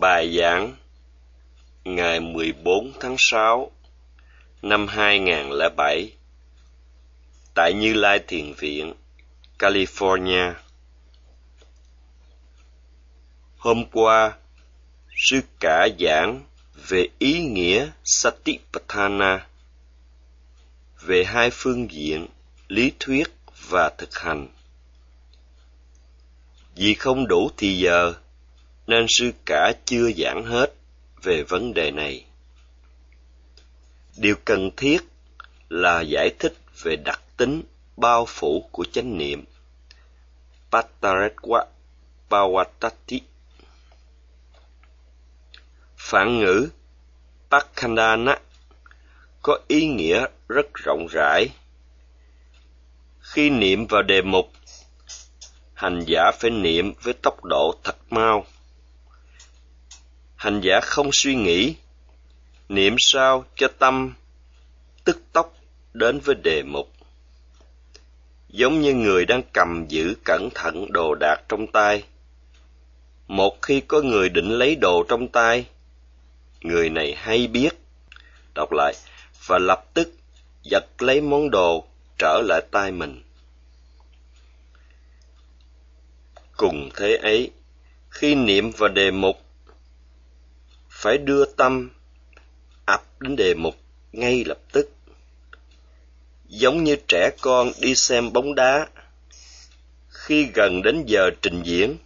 Bài giảng ngày 14 tháng 6 năm 2007 tại Như Lai Thiền Viện, California. Hôm qua, sư cả giảng về ý nghĩa Satipatthana về hai phương diện lý thuyết và thực hành. Vì không đủ thì giờ, nên sư cả chưa giảng hết về vấn đề này. Điều cần thiết là giải thích về đặc tính bao phủ của chánh niệm. pataretwa Pawatati Phản ngữ Pakhandana có ý nghĩa rất rộng rãi. Khi niệm vào đề mục, hành giả phải niệm với tốc độ thật mau hành giả không suy nghĩ, niệm sao cho tâm, tức tốc đến với đề mục. Giống như người đang cầm giữ cẩn thận đồ đạc trong tay. Một khi có người định lấy đồ trong tay, người này hay biết, đọc lại, và lập tức giật lấy món đồ trở lại tay mình. Cùng thế ấy, khi niệm và đề mục phải đưa tâm ập đến đề mục ngay lập tức. Giống như trẻ con đi xem bóng đá. Khi gần đến giờ trình diễn,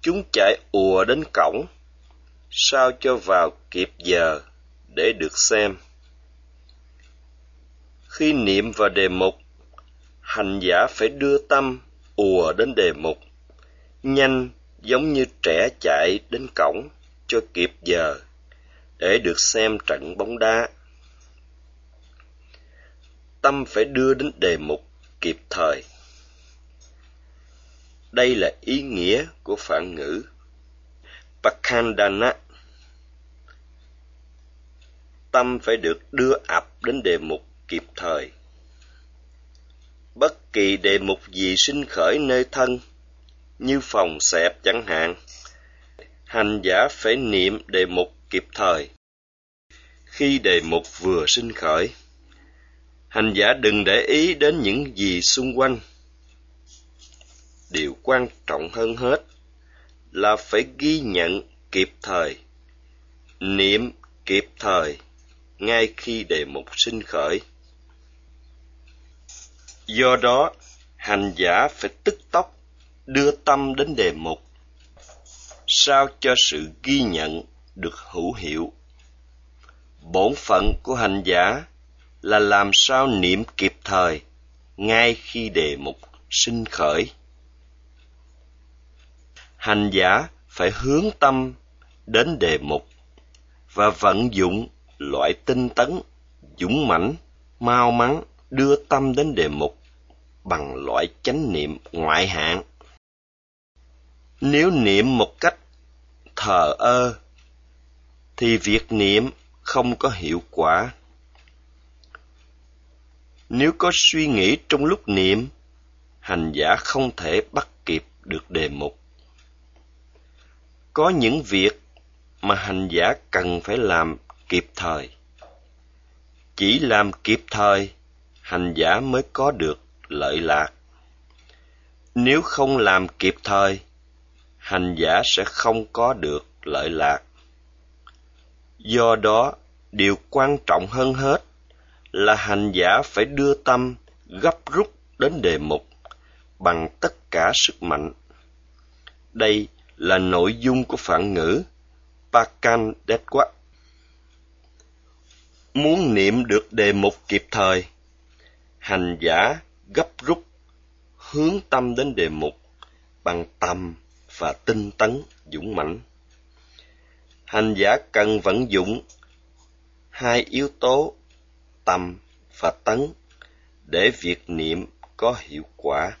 chúng chạy ùa đến cổng, sao cho vào kịp giờ để được xem. Khi niệm vào đề mục, hành giả phải đưa tâm ùa đến đề mục, nhanh giống như trẻ chạy đến cổng cho kịp giờ để được xem trận bóng đá. Tâm phải đưa đến đề mục kịp thời. Đây là ý nghĩa của phản ngữ Pakandana. Tâm phải được đưa ập đến đề mục kịp thời. Bất kỳ đề mục gì sinh khởi nơi thân, như phòng xẹp chẳng hạn, hành giả phải niệm đề mục kịp thời. Khi đề mục vừa sinh khởi, hành giả đừng để ý đến những gì xung quanh. Điều quan trọng hơn hết là phải ghi nhận kịp thời, niệm kịp thời ngay khi đề mục sinh khởi. Do đó, hành giả phải tức tốc đưa tâm đến đề mục sao cho sự ghi nhận được hữu hiệu. Bổn phận của hành giả là làm sao niệm kịp thời ngay khi đề mục sinh khởi. Hành giả phải hướng tâm đến đề mục và vận dụng loại tinh tấn, dũng mãnh, mau mắn đưa tâm đến đề mục bằng loại chánh niệm ngoại hạng. Nếu niệm một cách thờ ơ thì việc niệm không có hiệu quả. Nếu có suy nghĩ trong lúc niệm, hành giả không thể bắt kịp được đề mục. Có những việc mà hành giả cần phải làm kịp thời. Chỉ làm kịp thời, hành giả mới có được lợi lạc. Nếu không làm kịp thời, hành giả sẽ không có được lợi lạc do đó, điều quan trọng hơn hết là hành giả phải đưa tâm gấp rút đến đề mục bằng tất cả sức mạnh. Đây là nội dung của phản ngữ pakan detwa muốn niệm được đề mục kịp thời, hành giả gấp rút hướng tâm đến đề mục bằng tâm và tinh tấn dũng mãnh hành giả cần vận dụng hai yếu tố tâm và tấn để việc niệm có hiệu quả.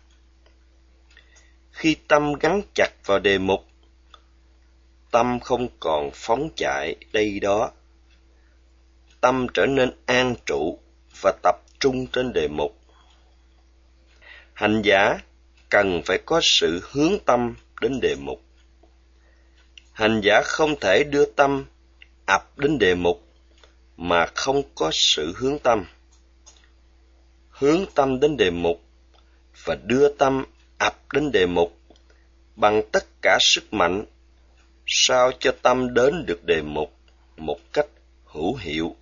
Khi tâm gắn chặt vào đề mục, tâm không còn phóng chạy đây đó. Tâm trở nên an trụ và tập trung trên đề mục. Hành giả cần phải có sự hướng tâm đến đề mục hành giả không thể đưa tâm ập đến đề mục mà không có sự hướng tâm. Hướng tâm đến đề mục và đưa tâm ập đến đề mục bằng tất cả sức mạnh sao cho tâm đến được đề mục một cách hữu hiệu.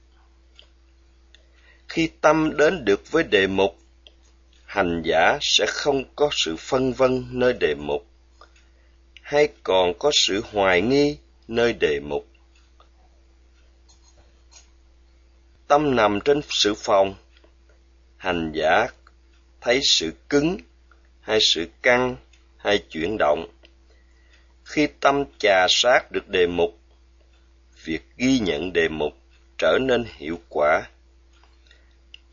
Khi tâm đến được với đề mục hành giả sẽ không có sự phân vân nơi đề mục hay còn có sự hoài nghi nơi đề mục? Tâm nằm trên sự phòng, hành giả thấy sự cứng hay sự căng hay chuyển động. Khi tâm trà sát được đề mục, việc ghi nhận đề mục trở nên hiệu quả.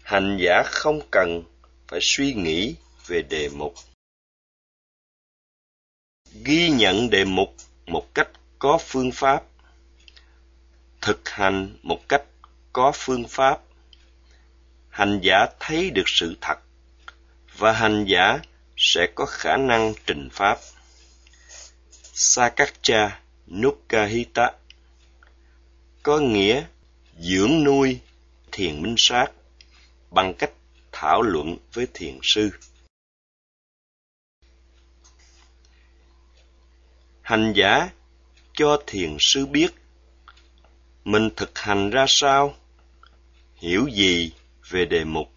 Hành giả không cần phải suy nghĩ về đề mục ghi nhận đề mục một cách có phương pháp, thực hành một cách có phương pháp. Hành giả thấy được sự thật và hành giả sẽ có khả năng trình pháp. Sakakcha nukahita có nghĩa dưỡng nuôi thiền minh sát bằng cách thảo luận với thiền sư. Hành giả cho thiền sư biết. Mình thực hành ra sao? Hiểu gì về đề mục?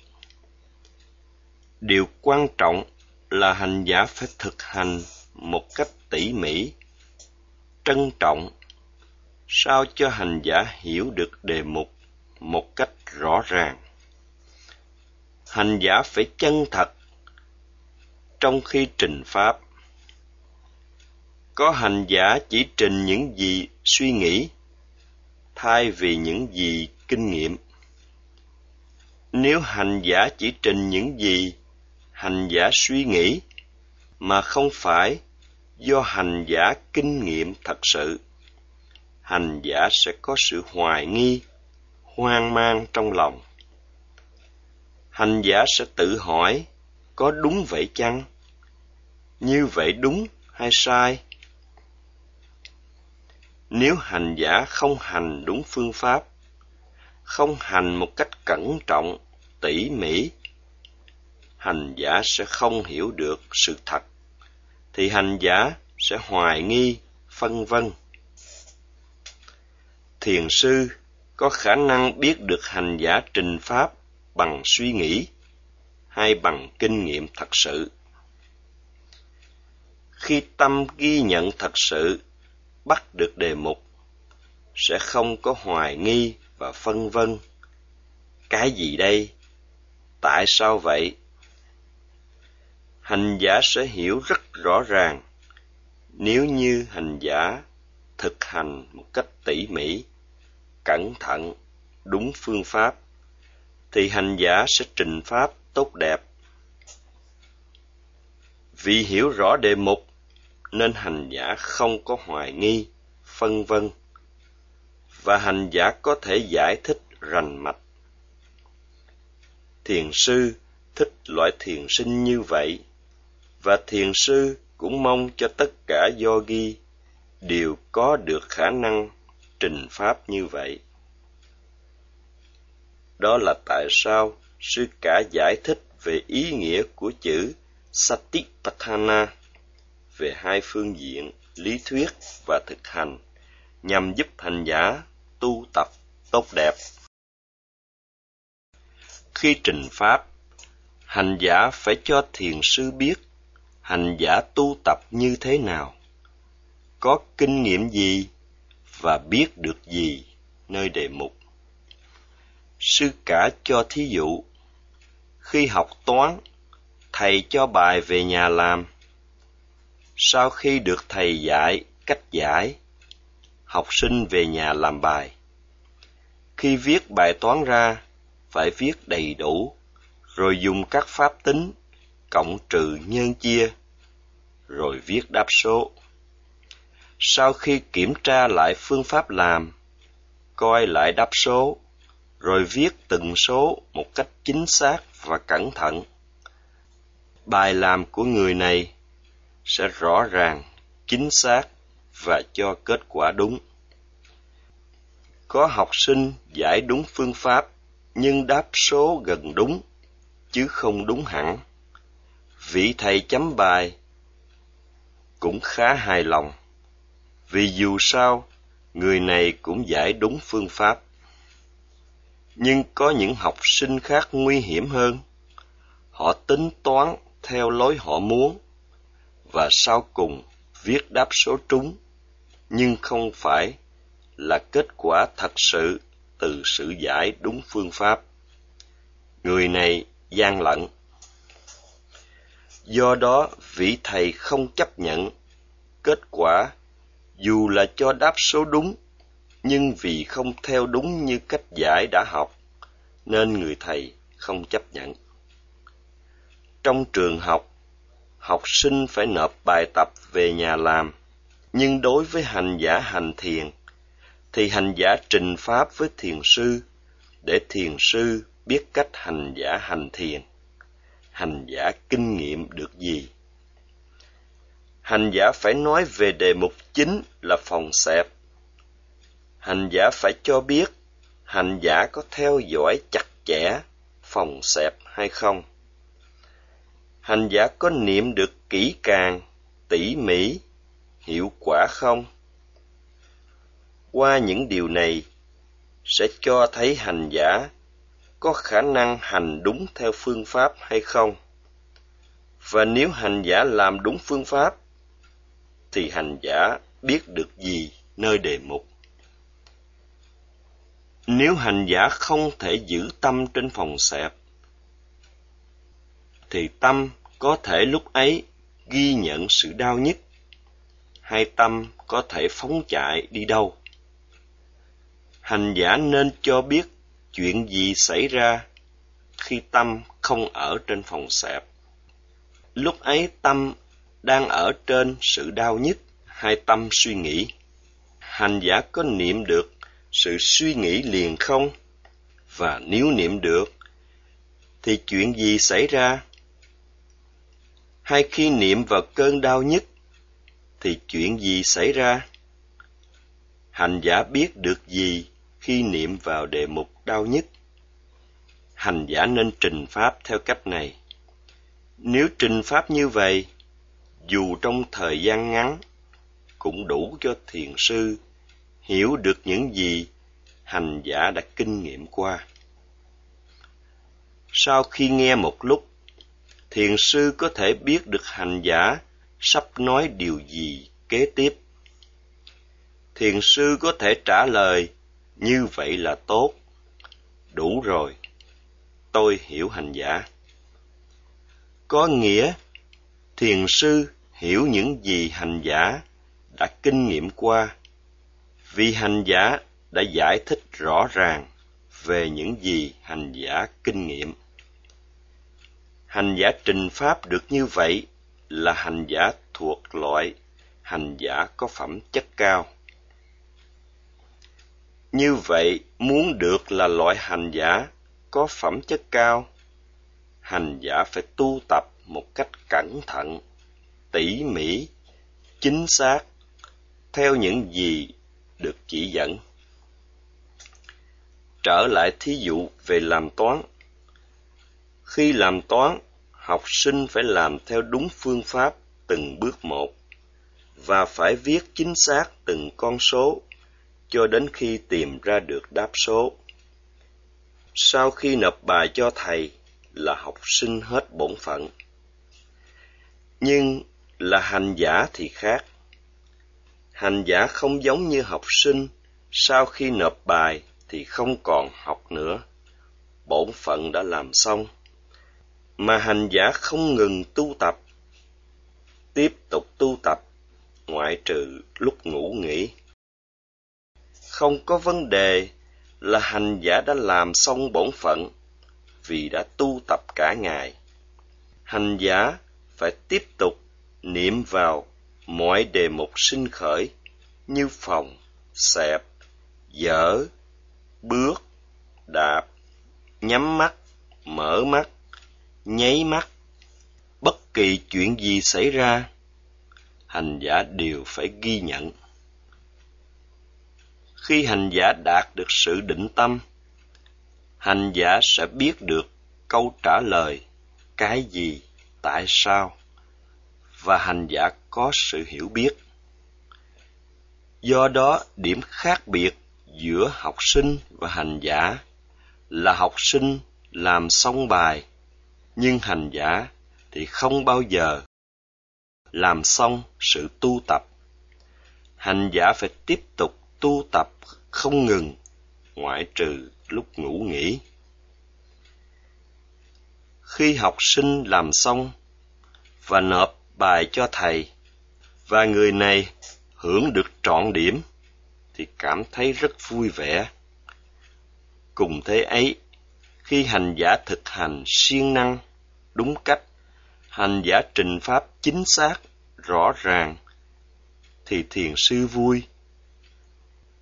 Điều quan trọng là hành giả phải thực hành một cách tỉ mỉ, trân trọng. Sao cho hành giả hiểu được đề mục một cách rõ ràng? Hành giả phải chân thật. Trong khi trình pháp có hành giả chỉ trình những gì suy nghĩ, thay vì những gì kinh nghiệm. Nếu hành giả chỉ trình những gì hành giả suy nghĩ, mà không phải do hành giả kinh nghiệm thật sự, hành giả sẽ có sự hoài nghi, hoang mang trong lòng. Hành giả sẽ tự hỏi, có đúng vậy chăng? Như vậy đúng hay sai? Nếu hành giả không hành đúng phương pháp, không hành một cách cẩn trọng, tỉ mỉ, hành giả sẽ không hiểu được sự thật, thì hành giả sẽ hoài nghi, phân vân. Thiền sư có khả năng biết được hành giả trình pháp bằng suy nghĩ hay bằng kinh nghiệm thật sự. Khi tâm ghi nhận thật sự bắt được đề mục, sẽ không có hoài nghi và phân vân. Cái gì đây? Tại sao vậy? Hành giả sẽ hiểu rất rõ ràng. Nếu như hành giả thực hành một cách tỉ mỉ, cẩn thận, đúng phương pháp, thì hành giả sẽ trình pháp tốt đẹp. Vì hiểu rõ đề mục nên hành giả không có hoài nghi, phân vân, và hành giả có thể giải thích rành mạch. Thiền sư thích loại thiền sinh như vậy, và thiền sư cũng mong cho tất cả yogi đều có được khả năng trình pháp như vậy. Đó là tại sao sư cả giải thích về ý nghĩa của chữ satipatthana về hai phương diện lý thuyết và thực hành nhằm giúp hành giả tu tập tốt đẹp. Khi trình pháp, hành giả phải cho thiền sư biết hành giả tu tập như thế nào, có kinh nghiệm gì và biết được gì nơi đề mục. Sư cả cho thí dụ, khi học toán, thầy cho bài về nhà làm sau khi được thầy dạy cách giải, học sinh về nhà làm bài. Khi viết bài toán ra, phải viết đầy đủ, rồi dùng các pháp tính cộng trừ nhân chia, rồi viết đáp số. Sau khi kiểm tra lại phương pháp làm, coi lại đáp số, rồi viết từng số một cách chính xác và cẩn thận. Bài làm của người này sẽ rõ ràng chính xác và cho kết quả đúng. Có học sinh giải đúng phương pháp nhưng đáp số gần đúng chứ không đúng hẳn. Vị thầy chấm bài cũng khá hài lòng, vì dù sao người này cũng giải đúng phương pháp. Nhưng có những học sinh khác nguy hiểm hơn. Họ tính toán theo lối họ muốn, và sau cùng viết đáp số trúng, nhưng không phải là kết quả thật sự từ sự giải đúng phương pháp. Người này gian lận. Do đó, vị thầy không chấp nhận kết quả dù là cho đáp số đúng, nhưng vì không theo đúng như cách giải đã học, nên người thầy không chấp nhận. Trong trường học, học sinh phải nộp bài tập về nhà làm, nhưng đối với hành giả hành thiền, thì hành giả trình pháp với thiền sư để thiền sư biết cách hành giả hành thiền. Hành giả kinh nghiệm được gì? Hành giả phải nói về đề mục chính là phòng xẹp. Hành giả phải cho biết hành giả có theo dõi chặt chẽ phòng xẹp hay không. Hành giả có niệm được kỹ càng, tỉ mỉ, hiệu quả không? Qua những điều này sẽ cho thấy hành giả có khả năng hành đúng theo phương pháp hay không. Và nếu hành giả làm đúng phương pháp thì hành giả biết được gì nơi đề mục. Nếu hành giả không thể giữ tâm trên phòng xẹp, thì tâm có thể lúc ấy ghi nhận sự đau nhất hay tâm có thể phóng chạy đi đâu. Hành giả nên cho biết chuyện gì xảy ra khi tâm không ở trên phòng xẹp. Lúc ấy tâm đang ở trên sự đau nhất hay tâm suy nghĩ. Hành giả có niệm được sự suy nghĩ liền không? Và nếu niệm được, thì chuyện gì xảy ra? Hay khi niệm vào cơn đau nhất thì chuyện gì xảy ra? Hành giả biết được gì khi niệm vào đề mục đau nhất? Hành giả nên trình pháp theo cách này. Nếu trình pháp như vậy, dù trong thời gian ngắn cũng đủ cho thiền sư hiểu được những gì hành giả đã kinh nghiệm qua sau khi nghe một lúc thiền sư có thể biết được hành giả sắp nói điều gì kế tiếp. Thiền sư có thể trả lời, như vậy là tốt. Đủ rồi. Tôi hiểu hành giả. Có nghĩa, thiền sư hiểu những gì hành giả đã kinh nghiệm qua, vì hành giả đã giải thích rõ ràng về những gì hành giả kinh nghiệm hành giả trình pháp được như vậy là hành giả thuộc loại, hành giả có phẩm chất cao. Như vậy, muốn được là loại hành giả có phẩm chất cao, hành giả phải tu tập một cách cẩn thận, tỉ mỉ, chính xác, theo những gì được chỉ dẫn. Trở lại thí dụ về làm toán khi làm toán, học sinh phải làm theo đúng phương pháp từng bước một và phải viết chính xác từng con số cho đến khi tìm ra được đáp số. Sau khi nộp bài cho thầy là học sinh hết bổn phận. Nhưng là hành giả thì khác. Hành giả không giống như học sinh, sau khi nộp bài thì không còn học nữa. Bổn phận đã làm xong mà hành giả không ngừng tu tập tiếp tục tu tập ngoại trừ lúc ngủ nghỉ. Không có vấn đề là hành giả đã làm xong bổn phận vì đã tu tập cả ngày. Hành giả phải tiếp tục niệm vào mọi đề mục sinh khởi như phòng, xẹp, dở, bước, đạp, nhắm mắt, mở mắt, nháy mắt. Bất kỳ chuyện gì xảy ra, hành giả đều phải ghi nhận. khi hành giả đạt được sự định tâm hành giả sẽ biết được câu trả lời cái gì tại sao và hành giả có sự hiểu biết do đó điểm khác biệt giữa học sinh và hành giả là học sinh làm xong bài nhưng hành giả thì không bao giờ làm xong sự tu tập. Hành giả phải tiếp tục tu tập, không ngừng, ngoại trừ lúc ngủ nghỉ. Khi học sinh làm xong và nộp bài cho thầy và người này hưởng được trọn điểm thì cảm thấy rất vui vẻ. Cùng thế ấy khi hành giả thực hành siêng năng đúng cách, hành giả trình pháp chính xác, rõ ràng, thì thiền sư vui.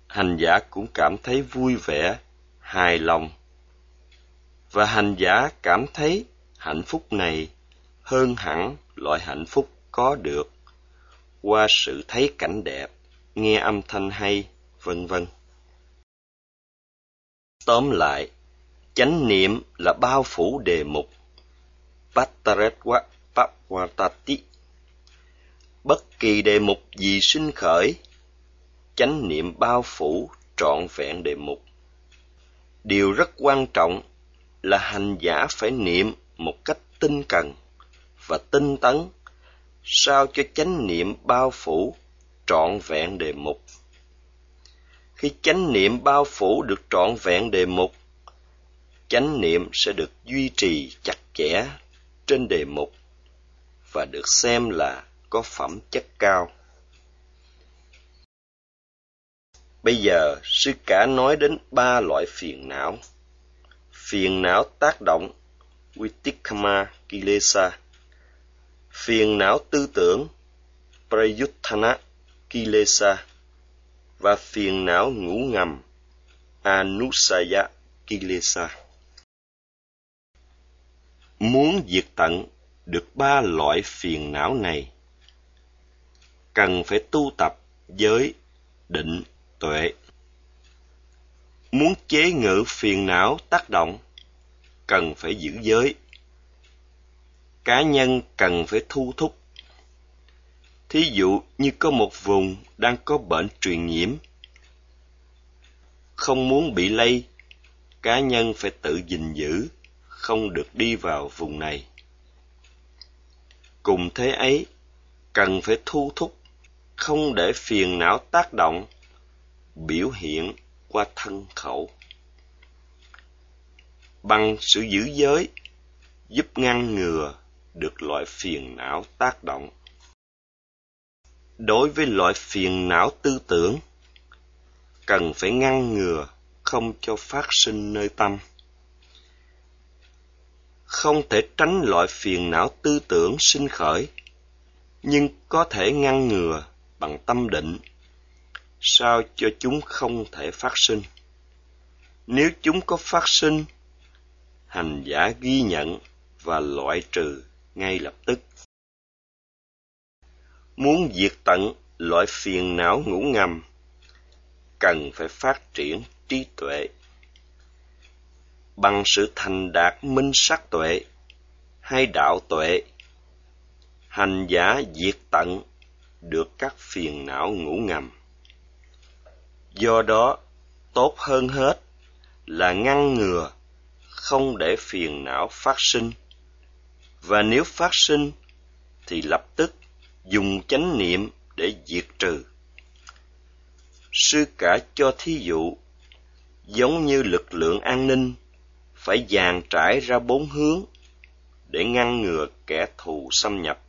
Hành giả cũng cảm thấy vui vẻ, hài lòng. Và hành giả cảm thấy hạnh phúc này hơn hẳn loại hạnh phúc có được qua sự thấy cảnh đẹp, nghe âm thanh hay, vân vân. Tóm lại chánh niệm là bao phủ đề mục. Pattaretwa Papwatati. Bất kỳ đề mục gì sinh khởi, chánh niệm bao phủ trọn vẹn đề mục. Điều rất quan trọng là hành giả phải niệm một cách tinh cần và tinh tấn, sao cho chánh niệm bao phủ trọn vẹn đề mục. Khi chánh niệm bao phủ được trọn vẹn đề mục chánh niệm sẽ được duy trì chặt chẽ trên đề mục và được xem là có phẩm chất cao. Bây giờ, sư cả nói đến ba loại phiền não. Phiền não tác động vitikama kilesa. Phiền não tư tưởng prayuttana kilesa. Và phiền não ngủ ngầm, anusaya kilesa muốn diệt tận được ba loại phiền não này. Cần phải tu tập giới định tuệ. Muốn chế ngự phiền não tác động, cần phải giữ giới. Cá nhân cần phải thu thúc. Thí dụ như có một vùng đang có bệnh truyền nhiễm, không muốn bị lây, cá nhân phải tự gìn giữ không được đi vào vùng này. Cùng thế ấy, cần phải thu thúc, không để phiền não tác động, biểu hiện qua thân khẩu. Bằng sự giữ giới, giúp ngăn ngừa được loại phiền não tác động. Đối với loại phiền não tư tưởng, cần phải ngăn ngừa không cho phát sinh nơi tâm không thể tránh loại phiền não tư tưởng sinh khởi, nhưng có thể ngăn ngừa bằng tâm định, sao cho chúng không thể phát sinh? Nếu chúng có phát sinh, hành giả ghi nhận và loại trừ ngay lập tức. Muốn diệt tận loại phiền não ngủ ngầm, cần phải phát triển trí tuệ bằng sự thành đạt minh sắc tuệ, hay đạo tuệ, hành giả diệt tận, được các phiền não ngủ ngầm. Do đó, tốt hơn hết là ngăn ngừa không để phiền não phát sinh. Và nếu phát sinh, thì lập tức dùng chánh niệm để diệt trừ. Sư cả cho thí dụ, giống như lực lượng an ninh phải dàn trải ra bốn hướng để ngăn ngừa kẻ thù xâm nhập.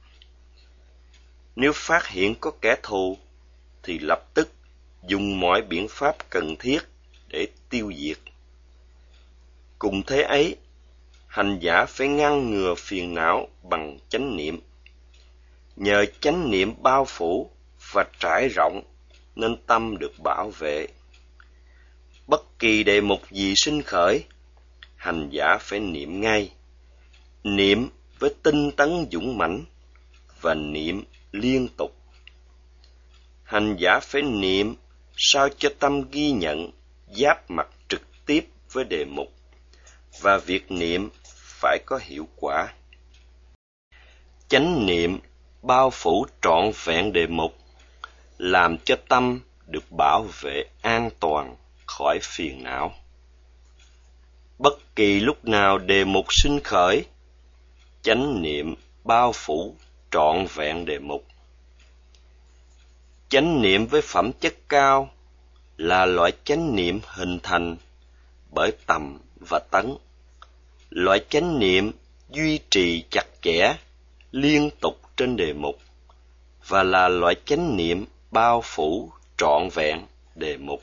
Nếu phát hiện có kẻ thù, thì lập tức dùng mọi biện pháp cần thiết để tiêu diệt. Cùng thế ấy, hành giả phải ngăn ngừa phiền não bằng chánh niệm. Nhờ chánh niệm bao phủ và trải rộng, nên tâm được bảo vệ. Bất kỳ đề mục gì sinh khởi hành giả phải niệm ngay. Niệm với tinh tấn dũng mãnh và niệm liên tục. Hành giả phải niệm sao cho tâm ghi nhận giáp mặt trực tiếp với đề mục và việc niệm phải có hiệu quả. Chánh niệm bao phủ trọn vẹn đề mục, làm cho tâm được bảo vệ an toàn khỏi phiền não bất kỳ lúc nào đề mục sinh khởi, chánh niệm bao phủ trọn vẹn đề mục. Chánh niệm với phẩm chất cao là loại chánh niệm hình thành bởi tầm và tấn. Loại chánh niệm duy trì chặt chẽ, liên tục trên đề mục và là loại chánh niệm bao phủ trọn vẹn đề mục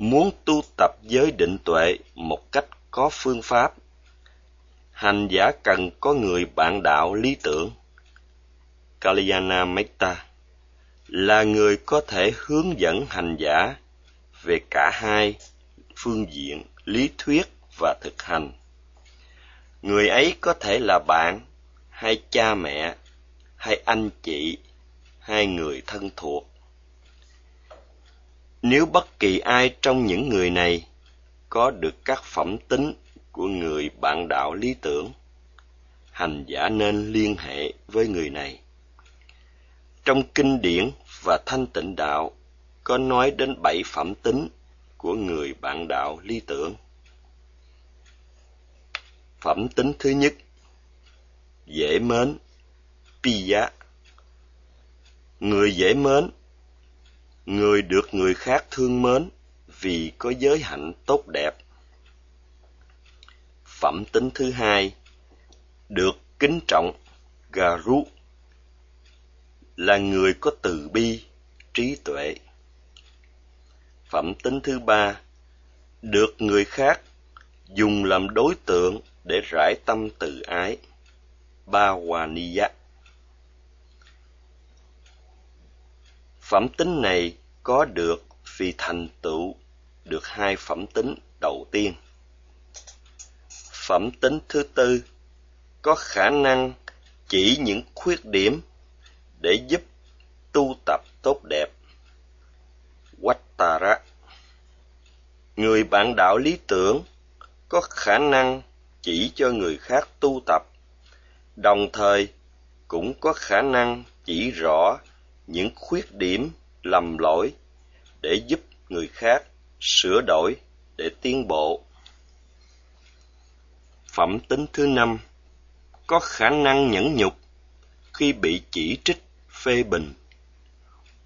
muốn tu tập giới định tuệ một cách có phương pháp. Hành giả cần có người bạn đạo lý tưởng. Kalyana metta là người có thể hướng dẫn hành giả về cả hai phương diện lý thuyết và thực hành. Người ấy có thể là bạn, hay cha mẹ, hay anh chị, hay người thân thuộc nếu bất kỳ ai trong những người này có được các phẩm tính của người bạn đạo lý tưởng, hành giả nên liên hệ với người này. Trong kinh điển và thanh tịnh đạo, có nói đến bảy phẩm tính của người bạn đạo lý tưởng. Phẩm tính thứ nhất, dễ mến piya người dễ mến người được người khác thương mến vì có giới hạnh tốt đẹp. Phẩm tính thứ hai, được kính trọng garu là người có từ bi, trí tuệ. Phẩm tính thứ ba, được người khác dùng làm đối tượng để rải tâm từ ái. Ba hòa ni phẩm tính này có được vì thành tựu được hai phẩm tính đầu tiên. Phẩm tính thứ tư có khả năng chỉ những khuyết điểm để giúp tu tập tốt đẹp. Wattara. Người bạn đạo lý tưởng có khả năng chỉ cho người khác tu tập, đồng thời cũng có khả năng chỉ rõ những khuyết điểm lầm lỗi để giúp người khác sửa đổi để tiến bộ. Phẩm tính thứ năm, có khả năng nhẫn nhục khi bị chỉ trích phê bình.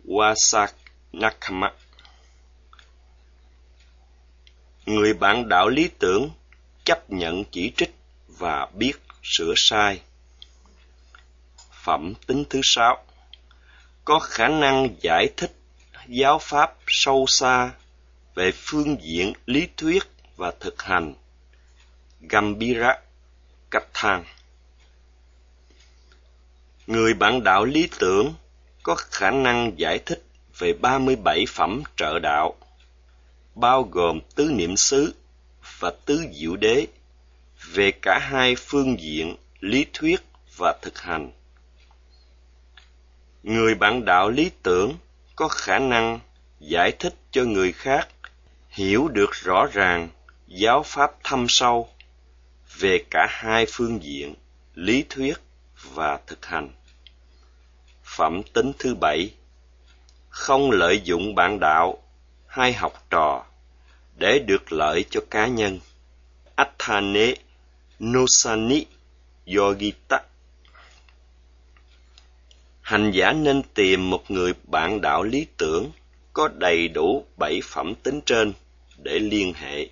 Wasak Nakama Người bạn đạo lý tưởng chấp nhận chỉ trích và biết sửa sai. Phẩm tính thứ sáu có khả năng giải thích giáo pháp sâu xa về phương diện lý thuyết và thực hành. Gambira Kathan Người bạn đạo lý tưởng có khả năng giải thích về 37 phẩm trợ đạo, bao gồm tứ niệm xứ và tứ diệu đế về cả hai phương diện lý thuyết và thực hành. Người bạn đạo lý tưởng có khả năng giải thích cho người khác hiểu được rõ ràng giáo pháp thâm sâu về cả hai phương diện, lý thuyết và thực hành. Phẩm tính thứ bảy, Không lợi dụng bạn đạo hay học trò để được lợi cho cá nhân. Athane Nosani Yogita Hành giả nên tìm một người bạn đạo lý tưởng có đầy đủ bảy phẩm tính trên để liên hệ.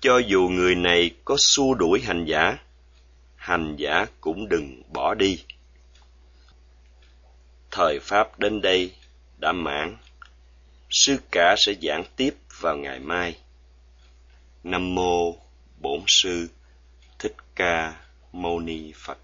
Cho dù người này có xua đuổi hành giả, hành giả cũng đừng bỏ đi. Thời Pháp đến đây đã mãn. Sư cả sẽ giảng tiếp vào ngày mai. Nam mô Bổn sư Thích Ca Mâu Ni Phật.